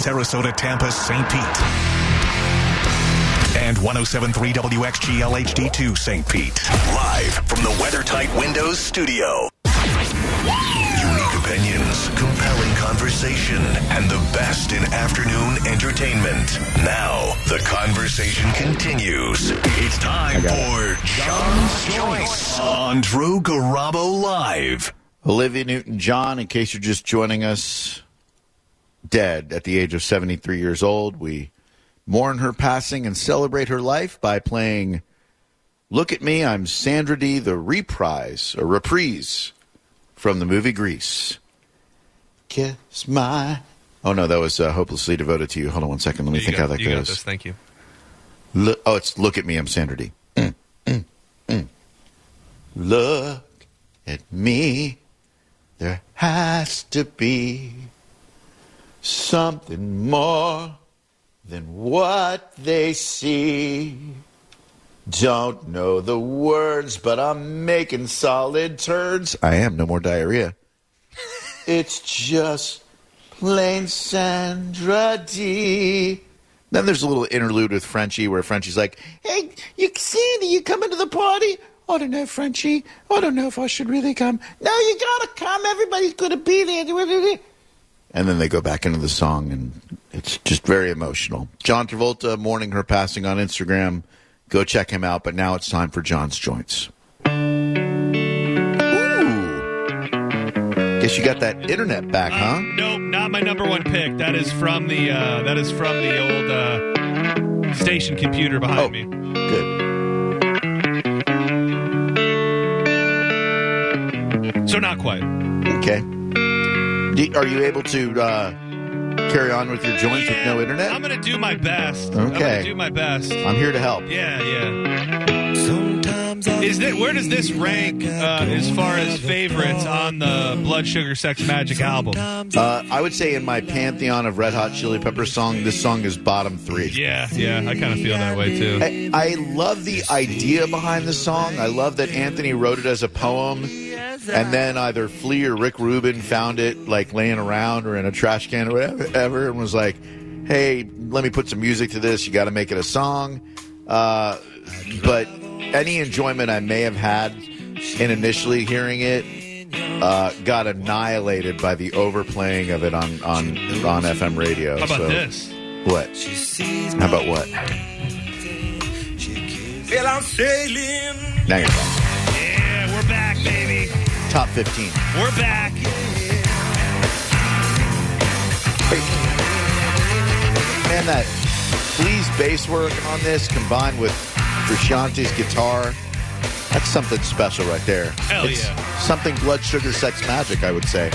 Sarasota, Tampa, St. Pete. And 1073 WXGL HD2 St. Pete. Live from the WeatherTight Windows studio. Unique opinions, compelling conversation, and the best in afternoon entertainment. Now, the conversation continues. It's time for John's Choice on Drew Garabo Live. Olivia Newton John, in case you're just joining us, dead at the age of 73 years old. We mourn her passing and celebrate her life by playing Look at Me, I'm Sandra Dee, the reprise, a reprise from the movie Grease. Kiss my. Oh, no, that was uh, Hopelessly Devoted to You. Hold on one second. Let me You think got- how that goes. this. Thank you. Look, oh, it's Look at Me, I'm Sandra Dee. Mm, mm, mm. Look at me. There has to be something more than what they see. Don't know the words, but I'm making solid turns. I am. No more diarrhea. it's just plain Sandra Dee. Then there's a little interlude with Frenchie where Frenchie's like, Hey, you Sandy, you coming to the party? I don't know, Frenchie. I don't know if I should really come. No, you gotta come. Everybody's gonna be there. And then they go back into the song, and it's just very emotional. John Travolta mourning her passing on Instagram. Go check him out. But now it's time for John's Joints. Ooh. Guess you got that internet back, huh? Nope, not my number one pick. That is from the uh, that is from the old uh, station computer behind Oh. me. Good. So not quite. Okay. Are you able to uh, carry on with your joints with no internet? I'm gonna do my best. I'm Okay. gonna do my best. I'm here to help. Yeah, yeah. Is that where does this rank uh, as far as favorites on the Blood Sugar Sex Magik album? Uh, I would say in my pantheon of Red Hot Chili Peppers song, this song is bottom three. Yeah, yeah. I kind of feel that way too. I, I love the idea behind the song. I love that Anthony wrote it as a poem, and then either Flea or Rick Rubin found it like laying around or in a trash can or whatever, and was like, "Hey, let me put some music to this. You got to make it a song." Uh, but any enjoyment I may have had in initially hearing it uh, got annihilated by the overplaying of it on on on FM radio. How about so, this? What? How about what? Well, I'm sailing. Now you're back. Back, baby. Top 15. We're back. Man, that Flea's bass work on this combined with Frusciante's guitar, that's something special right there. Hell it's yeah. Something blood sugar sex magik, I would say.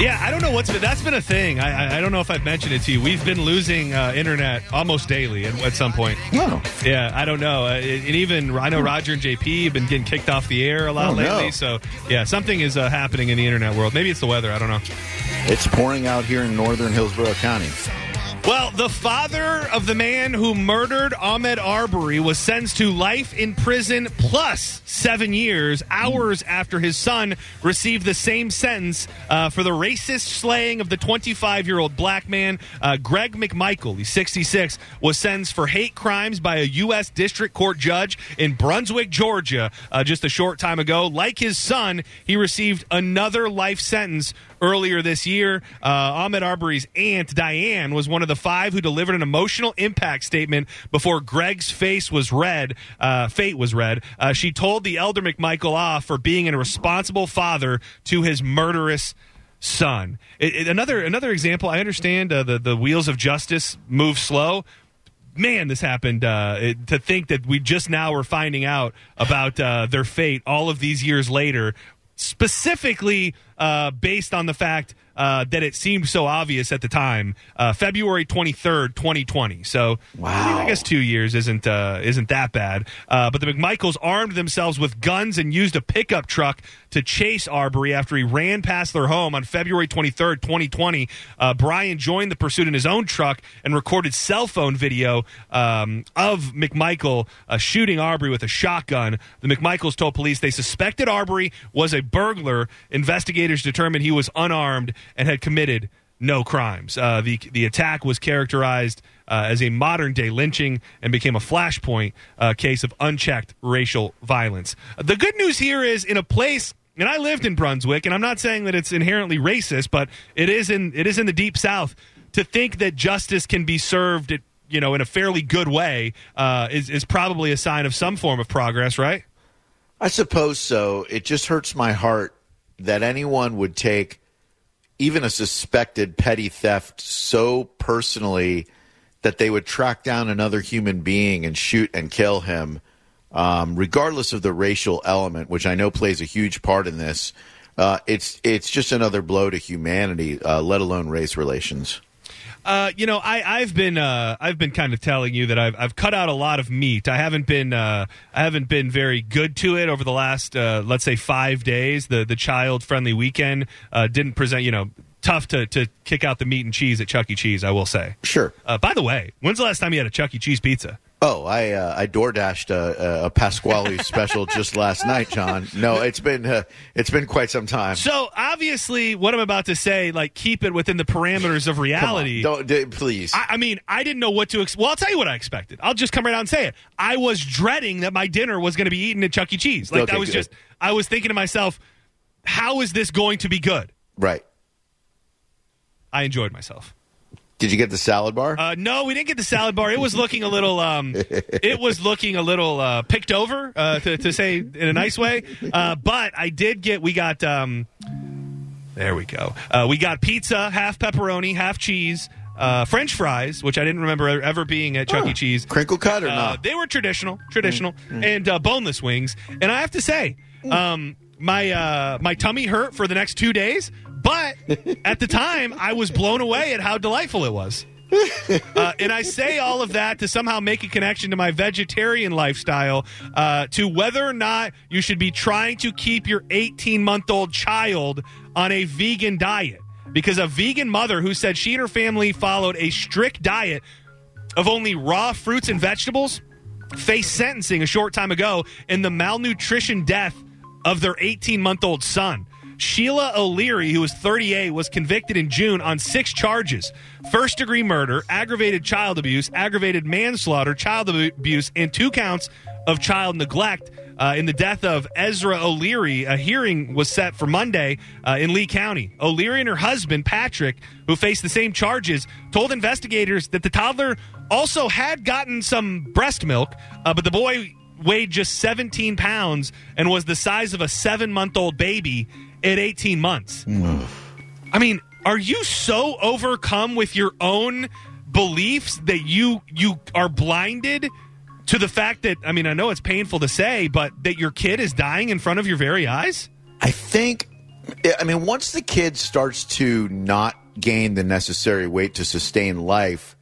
Yeah, I don't know what's been. That's been a thing. I, I, I don't know if I've mentioned it to you. We've been losing uh, internet almost daily at, at some point. No. Yeah, I don't know. Uh, and even I know Roger and JP have been getting kicked off the air a lot Oh, lately. no. So yeah, something is uh, happening in the internet world. Maybe it's the weather. I don't know. It's pouring out here in northern Hillsborough County. Well, the father of the man who murdered Ahmaud Arbery was sentenced to life in prison plus seven years, hours after his son received the same sentence uh, for the racist slaying of the 25 year old black man. Uh, Greg McMichael, he's 66, was sentenced for hate crimes by a U.S. District Court judge in Brunswick, Georgia, uh, just a short time ago. Like his son, he received another life sentence earlier this year. Uh, Ahmaud Arbery's aunt, Diane, was one of the five who delivered an emotional impact statement before Greg's face was read. Uh, fate was read. Uh, she told the elder McMichael off for being a responsible father to his murderous son. It, it- another another example. I understand uh, the the wheels of justice move slow. Man, this happened. Uh, it, to think that we just now were finding out about uh, their fate all of these years later, specifically uh, based on the fact uh, that it seemed so obvious at the time. Uh, February 23rd, 2020. So Wow. I, mean, I guess two years isn't uh, isn't that bad. Uh, but the McMichaels armed themselves with guns and used a pickup truck to chase Arbery after he ran past their home on February 23rd, 2020. Uh, Bryan joined the pursuit in his own truck and recorded cell phone video um, of McMichael uh, shooting Arbery with a shotgun. The McMichaels told police they suspected Arbery was a burglar. Investigators determined he was unarmed and had committed no crimes. Uh, the the attack was characterized uh, as a modern day lynching and became a flashpoint uh, case of unchecked racial violence. The good news here is in a place. And I lived in Brunswick, and I'm not saying that it's inherently racist, but it is in it is in the deep South. To think that justice can be served, at, you know, in a fairly good way, uh, is is probably a sign of some form of progress, right? I suppose so. It just hurts my heart that anyone would take even a suspected petty theft so personally that they would track down another human being and shoot and kill him, um, regardless of the racial element, which I know plays a huge part in this. Uh, it's it's just another blow to humanity, uh, let alone race relations. Uh, you know, I, I've been uh, I've been kind of telling you that I've I've cut out a lot of meat. I haven't been uh, I haven't been very good to it over the last uh, let's say five days. The the child friendly weekend uh, didn't present. You know, tough to to kick out the meat and cheese at Chuck E. Cheese. I will say. Sure. Uh, by the way, when's the last time you had a Chuck E. Cheese pizza? Oh, I uh, I door dashed a, a Pasqually special just last night, John. No, it's been uh, it's been quite some time. So obviously, what I'm about to say, like, keep it within the parameters of reality. don't d- please. I, I mean, I didn't know what to. Ex- well, I'll tell you what I expected. I'll just come right out and say it. I was dreading that my dinner was going to be eaten at Chuck E. Cheese. Like Okay, I was good. just, I was thinking to myself, how is this going to be good? right. I enjoyed myself. Did you get the salad bar? Uh, no, we didn't get the salad bar. It was looking a little, um, it was looking a little uh, picked over, uh, to, to say in a nice way. Uh, but I did get. We got. Um, there we go. Uh, we got pizza, half pepperoni, half cheese, uh, French fries, which I didn't remember ever being at Chuck E. Cheese. Crinkle cut or Uh, not? they were traditional, traditional, and uh, boneless wings. And I have to say, um, my uh, my tummy hurt for the next two days, but at the time, I was blown away at how delightful it was. Uh, and I say all of that to somehow make a connection to my vegetarian lifestyle, uh, to whether or not you should be trying to keep your 18 month old child on a vegan diet. Because a vegan mother who said she and her family followed a strict diet of only raw fruits and vegetables faced sentencing a short time ago in the malnutrition death of their 18 month old son. Sheila O'Leary, who was 38, was convicted in June on six charges first degree murder, aggravated child abuse, aggravated manslaughter, child abuse, and two counts of child neglect. Uh, in the death of Ezra O'Leary, a hearing was set for Monday uh, in Lee County. O'Leary and her husband, Patrick, who faced the same charges, told investigators that the toddler also had gotten some breast milk, uh, but the boy weighed just 17 pounds and was the size of a seven month old baby at 18 months. I mean, are you so overcome with your own beliefs that you you are blinded to the fact that I mean, I know it's painful to say, but that your kid is dying in front of your very eyes? I think, I mean, once the kid starts to not gain the necessary weight to sustain life,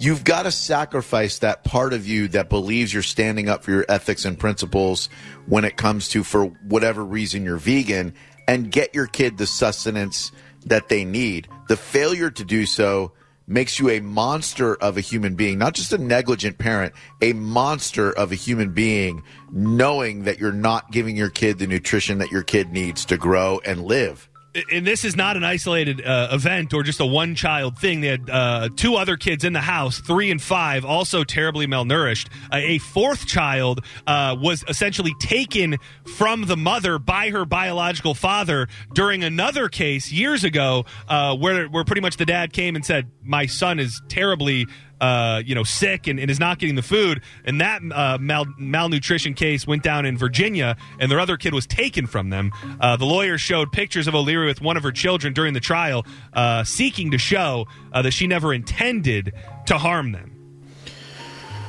you've got to sacrifice that part of you that believes you're standing up for your ethics and principles when it comes to, for whatever reason, you're vegan and get your kid the sustenance that they need. The failure to do so makes you a monster of a human being, not just a negligent parent, a monster of a human being, knowing that you're not giving your kid the nutrition that your kid needs to grow and live. And this is not an isolated uh, event or just a one child thing. They had uh, two other kids in the house, three and five, also terribly malnourished. Uh, a fourth child uh, was essentially taken from the mother by her biological father during another case years ago, uh, where where pretty much the dad came and said, "My son is terribly." Uh, you know, sick and, and is not getting the food. And that uh, mal- malnutrition case went down in Virginia, and their other kid was taken from them. Uh, the lawyer showed pictures of O'Leary with one of her children during the trial, uh, seeking to show uh, that she never intended to harm them.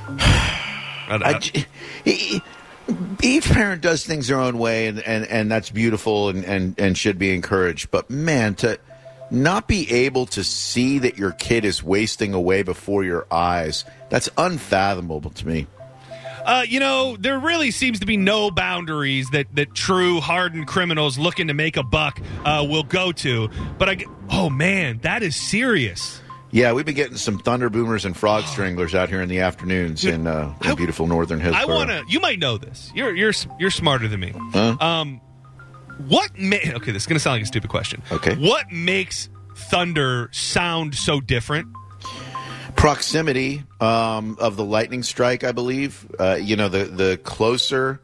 I j- e- each parent does things their own way, and, and, and that's beautiful and, and, and should be encouraged. But man, to not be able to see that your kid is wasting away before your eyes. That's unfathomable to me. Uh, you know, there really seems to be no boundaries that, that true hardened criminals looking to make a buck uh, will go to. But I, oh man, that is serious. Yeah, we've been getting some thunder boomers and frog stranglers out here in the afternoons in, uh, in I- beautiful northern Hillsborough. I want to. You might know this. You're you're you're smarter than me. Huh? Um, what? Ma- okay, this is gonna sound like a stupid question. Okay. What makes thunder sound so different? proximity um, of the lightning strike. I believe uh, you know the the closer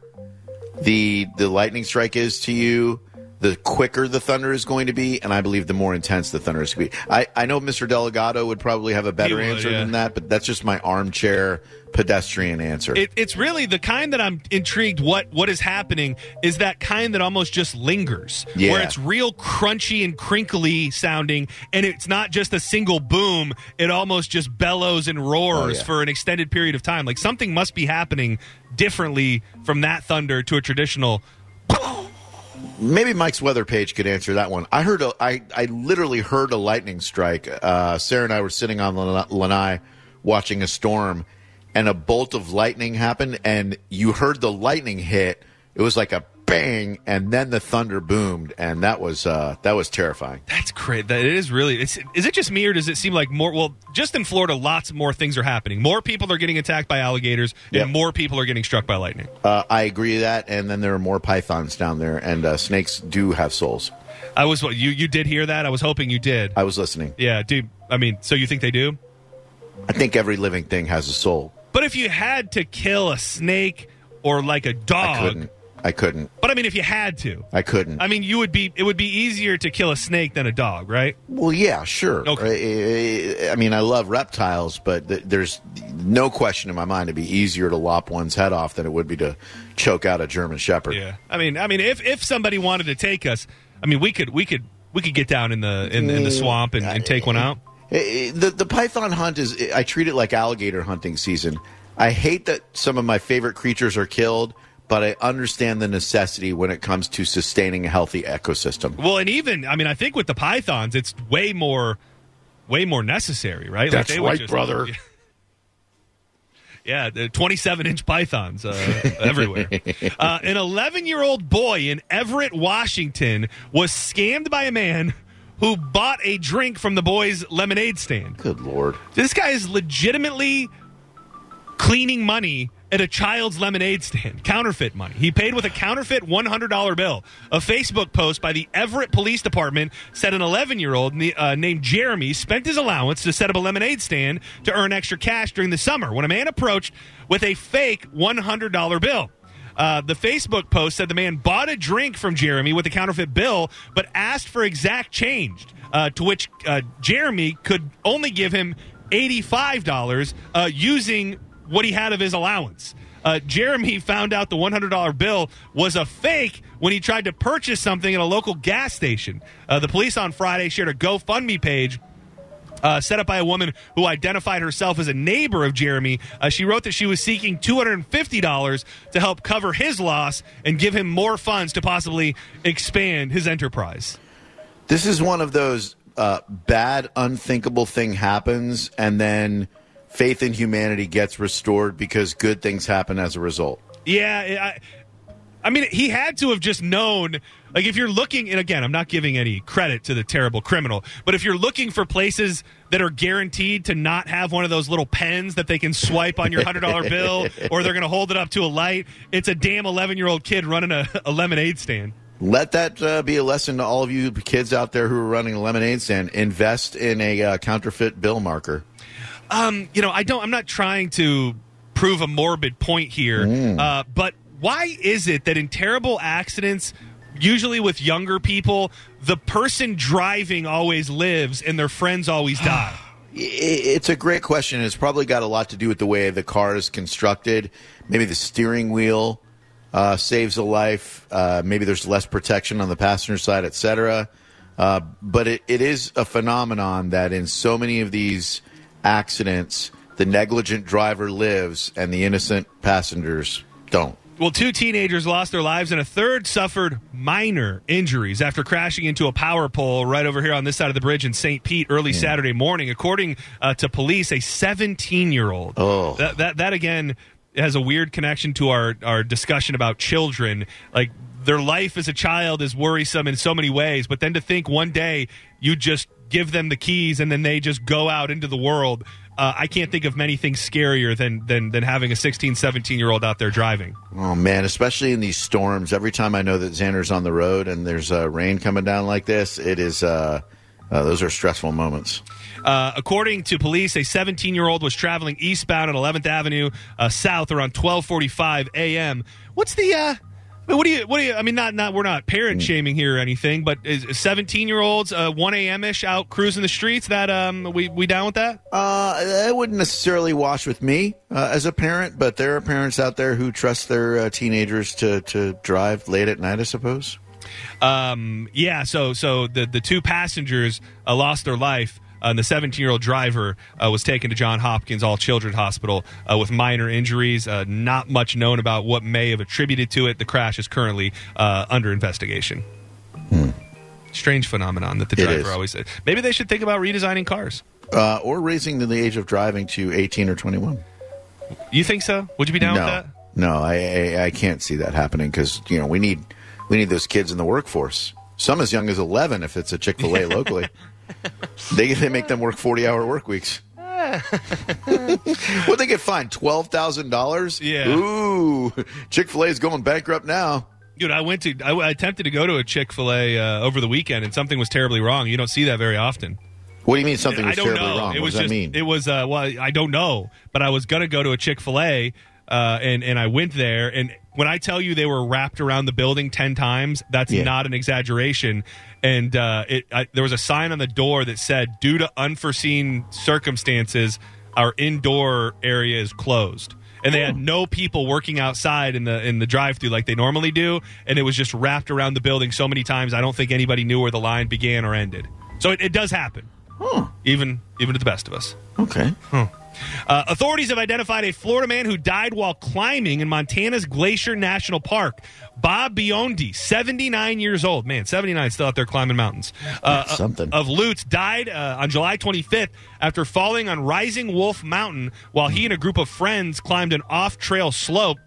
the the lightning strike is to you, the quicker the thunder is going to be, and I believe the more intense the thunder is going to be. I, I know Mr. Delgado would probably have a better would, answer yeah. than that, but that's just my armchair pedestrian answer. It, it's really the kind that I'm intrigued. What what is happening is that kind that almost just lingers, Yeah. where it's real crunchy and crinkly sounding, and it's not just a single boom. It almost just bellows and roars Oh, yeah. for an extended period of time. Like something must be happening differently from that thunder to a traditional. Maybe Mike's weather page could answer that one. I heard a, I, I literally heard a lightning strike. Uh, Sarah and I were sitting on Lan- Lanai watching a storm, and a bolt of lightning happened, and you heard the lightning hit. It was like a bang, and then the thunder boomed, and that was uh, that was terrifying. That's great. That it is really. It's, is it just me or does it seem like more? Well, just in Florida, lots more things are happening. More people are getting attacked by alligators, Yep. and more people are getting struck by lightning. Uh, I agree with that, and then there are more pythons down there, and uh, snakes do have souls. I was you. You did hear that? I was hoping you did. I was listening. Yeah, dude. I mean, so you think they do? I think every living thing has a soul. But if you had to kill a snake or like a dog, couldn't. I couldn't. but I mean, if you had to, I couldn't. I mean, you would be. It would be easier to kill a snake than a dog, right? Well, yeah, sure. Okay. I I mean, I love reptiles, but th- there's no question in my mind it'd be easier to lop one's head off than it would be to choke out a German Shepherd. Yeah. I mean, I mean, if if somebody wanted to take us, I mean, we could we could we could get down in the in, in the mm, swamp and, and take one out. The the python hunt is I treat it like alligator hunting season. I hate that some of my favorite creatures are killed, but I understand the necessity when it comes to sustaining a healthy ecosystem. Well, and even I mean, I think with the pythons, it's way more, way more necessary, right? That's they would right, brother. Yeah, the 27 inch pythons uh, everywhere. Uh, an 11 year old boy in Everett, Washington, was scammed by a man who bought a drink from the boy's lemonade stand. Good lord. This guy is legitimately cleaning money at a child's lemonade stand, counterfeit money. He paid with a counterfeit $100 bill. A Facebook post by the Everett Police Department said an 11 year old uh, named Jeremy spent his allowance to set up a lemonade stand to earn extra cash during the summer when a man approached with a fake $100 bill. Uh, the Facebook post said the man bought a drink from Jeremy with a counterfeit bill, but asked for exact change, uh, to which uh, Jeremy could only give him $85 uh, using what he had of his allowance. Uh, Jeremy found out the $100 bill was a fake when he tried to purchase something at a local gas station. Uh, the police on Friday shared a GoFundMe page uh, set up by a woman who identified herself as a neighbor of Jeremy. Uh, she wrote that she was seeking $250 to help cover his loss and give him more funds to possibly expand his enterprise. This is one of those uh, bad, unthinkable thing happens, and then faith in humanity gets restored because good things happen as a result. Yeah, I, I mean, he had to have just known. Like, if you're looking, and again, I'm not giving any credit to the terrible criminal, but if you're looking for places that are guaranteed to not have one of those little pens that they can swipe on your hundred dollar bill, or they're going to hold it up to a light, it's a damn 11 year old kid running a, a lemonade stand. Let that uh, be a lesson to all of you kids out there who are running a lemonade stand. Invest in a uh, counterfeit bill marker. Um, you know, I don't. I'm not trying to prove a morbid point here, uh, but why is it that in terrible accidents, usually with younger people, the person driving always lives and their friends always die? It's a great question. It's probably got a lot to do with the way the car is constructed. Maybe the steering wheel uh, saves a life. Uh, maybe there's less protection on the passenger side, etc. Uh, but it, it is a phenomenon that in so many of these accidents, the negligent driver lives and the innocent passengers don't. Well, two teenagers lost their lives and a third suffered minor injuries after crashing into a power pole right over here on this side of the bridge in St. Pete early Saturday morning. According uh, to police, a 17 year old. Oh. That, that, that again has a weird connection to our, our discussion about children. Like, their life as a child is worrisome in so many ways, but then to think one day you just give them the keys and then they just go out into the world. Uh, I can't think of many things scarier than, than, than having a 16, 17 year old out there driving. Oh man, especially in these storms. Every time I know that Xander's on the road and there's uh, rain coming down like this, it is. Uh, uh, those are stressful moments. Uh, according to police, a 17 year old was traveling eastbound on 11th Avenue uh, South around 12:45 a.m. What's the? What do you? What do you? I mean, not not we're not parent shaming here or anything, but is 17 year olds uh, 1 a.m. ish out cruising the streets? That um, we we down with that? Uh, that wouldn't necessarily wash with me uh, as a parent, but there are parents out there who trust their uh, teenagers to, to drive late at night. I suppose. Um, yeah. So so the the two passengers uh, lost their life. Uh, and the 17 year old driver uh, was taken to John Hopkins All Children's Hospital uh, with minor injuries. Uh, not much known about what may have attributed to it. The crash is currently uh, under investigation. Strange phenomenon that the driver always said. Maybe they should think about redesigning cars. Uh, or raising the age of driving to 18 or 21. You think so? Would you be down no, with that? no, I, I I can't see that happening because you know we need we need those kids in the workforce. Some as young as 11 if it's a Chick Fil A locally. They they make them work 40 hour work weeks. what they get fined twelve thousand dollars? Yeah. Ooh, Chick Fil A is going bankrupt now. Dude, I went to, I, I attempted to go to a Chick fil A uh, over the weekend and something was terribly wrong. You don't see that very often. What do you mean something I was don't terribly know. wrong? It what was does just, that mean? It was uh, well, I don't know, but I was gonna go to a Chick Fil A, uh, and and I went there, and when I tell you they were wrapped around the building ten times, that's Yeah. not an exaggeration. And uh, it I, there was a sign on the door that said, "Due to unforeseen circumstances, our indoor area is closed." And they had no people working outside in the in the drive-through like they normally do, and it was just wrapped around the building so many times. I don't think anybody knew where the line began or ended. So it, it does happen, even even to the best of us. okay. Uh, authorities have identified a Florida man who died while climbing in Montana's Glacier National Park. Bob Biondi, 79 years old. Man, 79 still out there climbing mountains. Uh, something. Of Lutz died uh, on July 25th after falling on Rising Wolf Mountain while he and a group of friends climbed an off trail slope.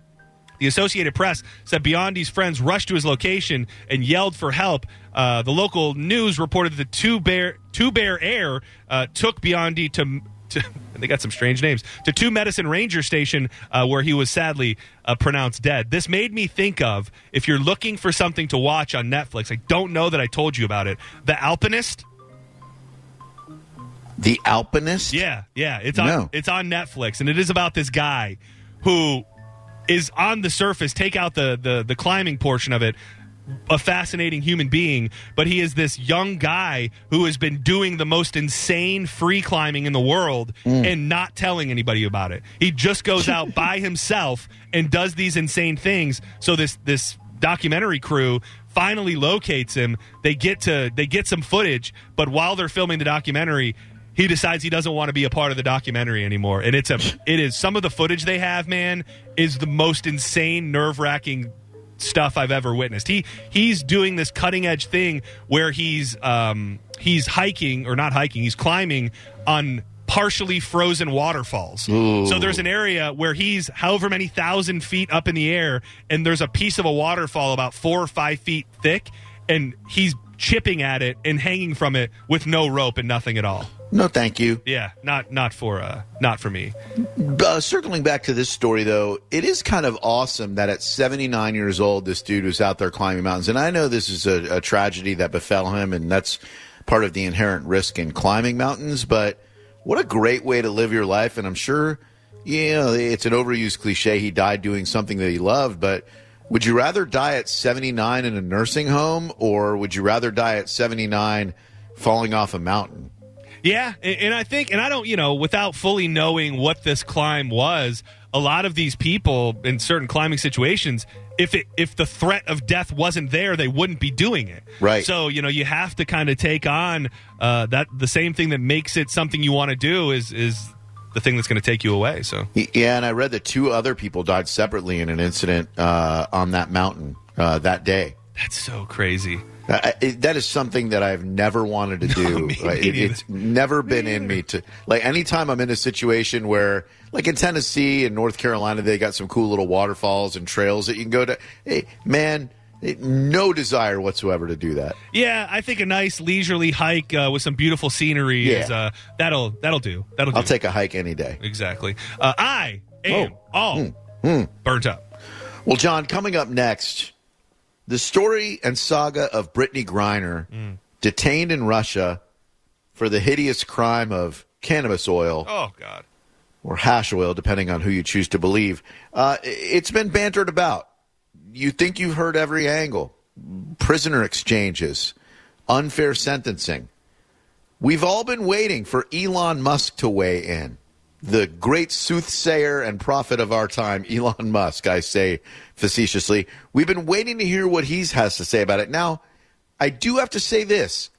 The Associated Press said Biondi's friends rushed to his location and yelled for help. Uh, the local news reported that the Two Bear Two Bear Air uh, took Biondi to. To, they got some strange names to Two Medicine Ranger Station, uh, where he was sadly uh, pronounced dead. This made me think of if you're looking for something to watch on Netflix. I don't know that I told you about it. The Alpinist. The Alpinist. Yeah, yeah. It's on No. it's on Netflix and it is about this guy who is on the surface, take out the the, the climbing portion of it, a fascinating human being, but he is this young guy who has been doing the most insane free climbing in the world mm. and not telling anybody about it. He just goes out by himself and does these insane things. So this this documentary crew finally locates him. They get to they get some footage, but while they're filming the documentary, he decides he doesn't want to be a part of the documentary anymore. And it's a it is some of the footage they have, man, is the most insane, nerve wracking stuff I've ever witnessed. He he's doing this cutting edge thing where he's um he's hiking or not hiking, he's climbing on partially frozen waterfalls. So there's an area where he's however many thousand feet up in the air and there's a piece of a waterfall about four or five feet thick and he's chipping at it and hanging from it with no rope and nothing at all. No, thank you. Yeah, not not for uh not for me. Uh, circling back to this story, though, it is kind of awesome that at 79 years old, this dude was out there climbing mountains. And I know this is a, a tragedy that befell him, and that's part of the inherent risk in climbing mountains. But what a great way to live your life. And I'm sure, you know, it's an overused cliche. He died doing something that he loved, but would you rather die at 79 in a nursing home, or would you rather die at 79 falling off a mountain? Yeah, and, and I think, and I don't, you know, without fully knowing what this climb was, a lot of these people in certain climbing situations, if it if the threat of death wasn't there, they wouldn't be doing it. Right. So you know, you have to kind of take on uh, that the same thing that makes it something you want to do is is the thing that's going to take you away. So Yeah, and I read that two other people died separately in an incident uh, on that mountain uh, that day. that's so crazy. Uh, it, that is something that I've never wanted to do. me Uh, it- it's never been in me to like. Anytime I'm in a situation where, like in Tennessee and North Carolina, they got some cool little waterfalls and trails that you can go to. Hey, man, no desire whatsoever to do that. Yeah, I think a nice leisurely hike uh, with some beautiful scenery is uh, that'll that'll do. That'll do. I'll take a hike any day. exactly. Uh, I am all burnt up. Well, John, coming up next, the story and saga of Brittney Griner, detained in Russia for the hideous crime of cannabis oil. Oh God. or hash oil, depending on who you choose to believe. Uh, it's been bantered about. You think you've heard every angle prisoner exchanges, unfair sentencing. We've all been waiting for Elon Musk to weigh in. The great soothsayer and prophet of our time, Elon Musk, I say facetiously. We've been waiting to hear what he has to say about it. Now, I do have to say this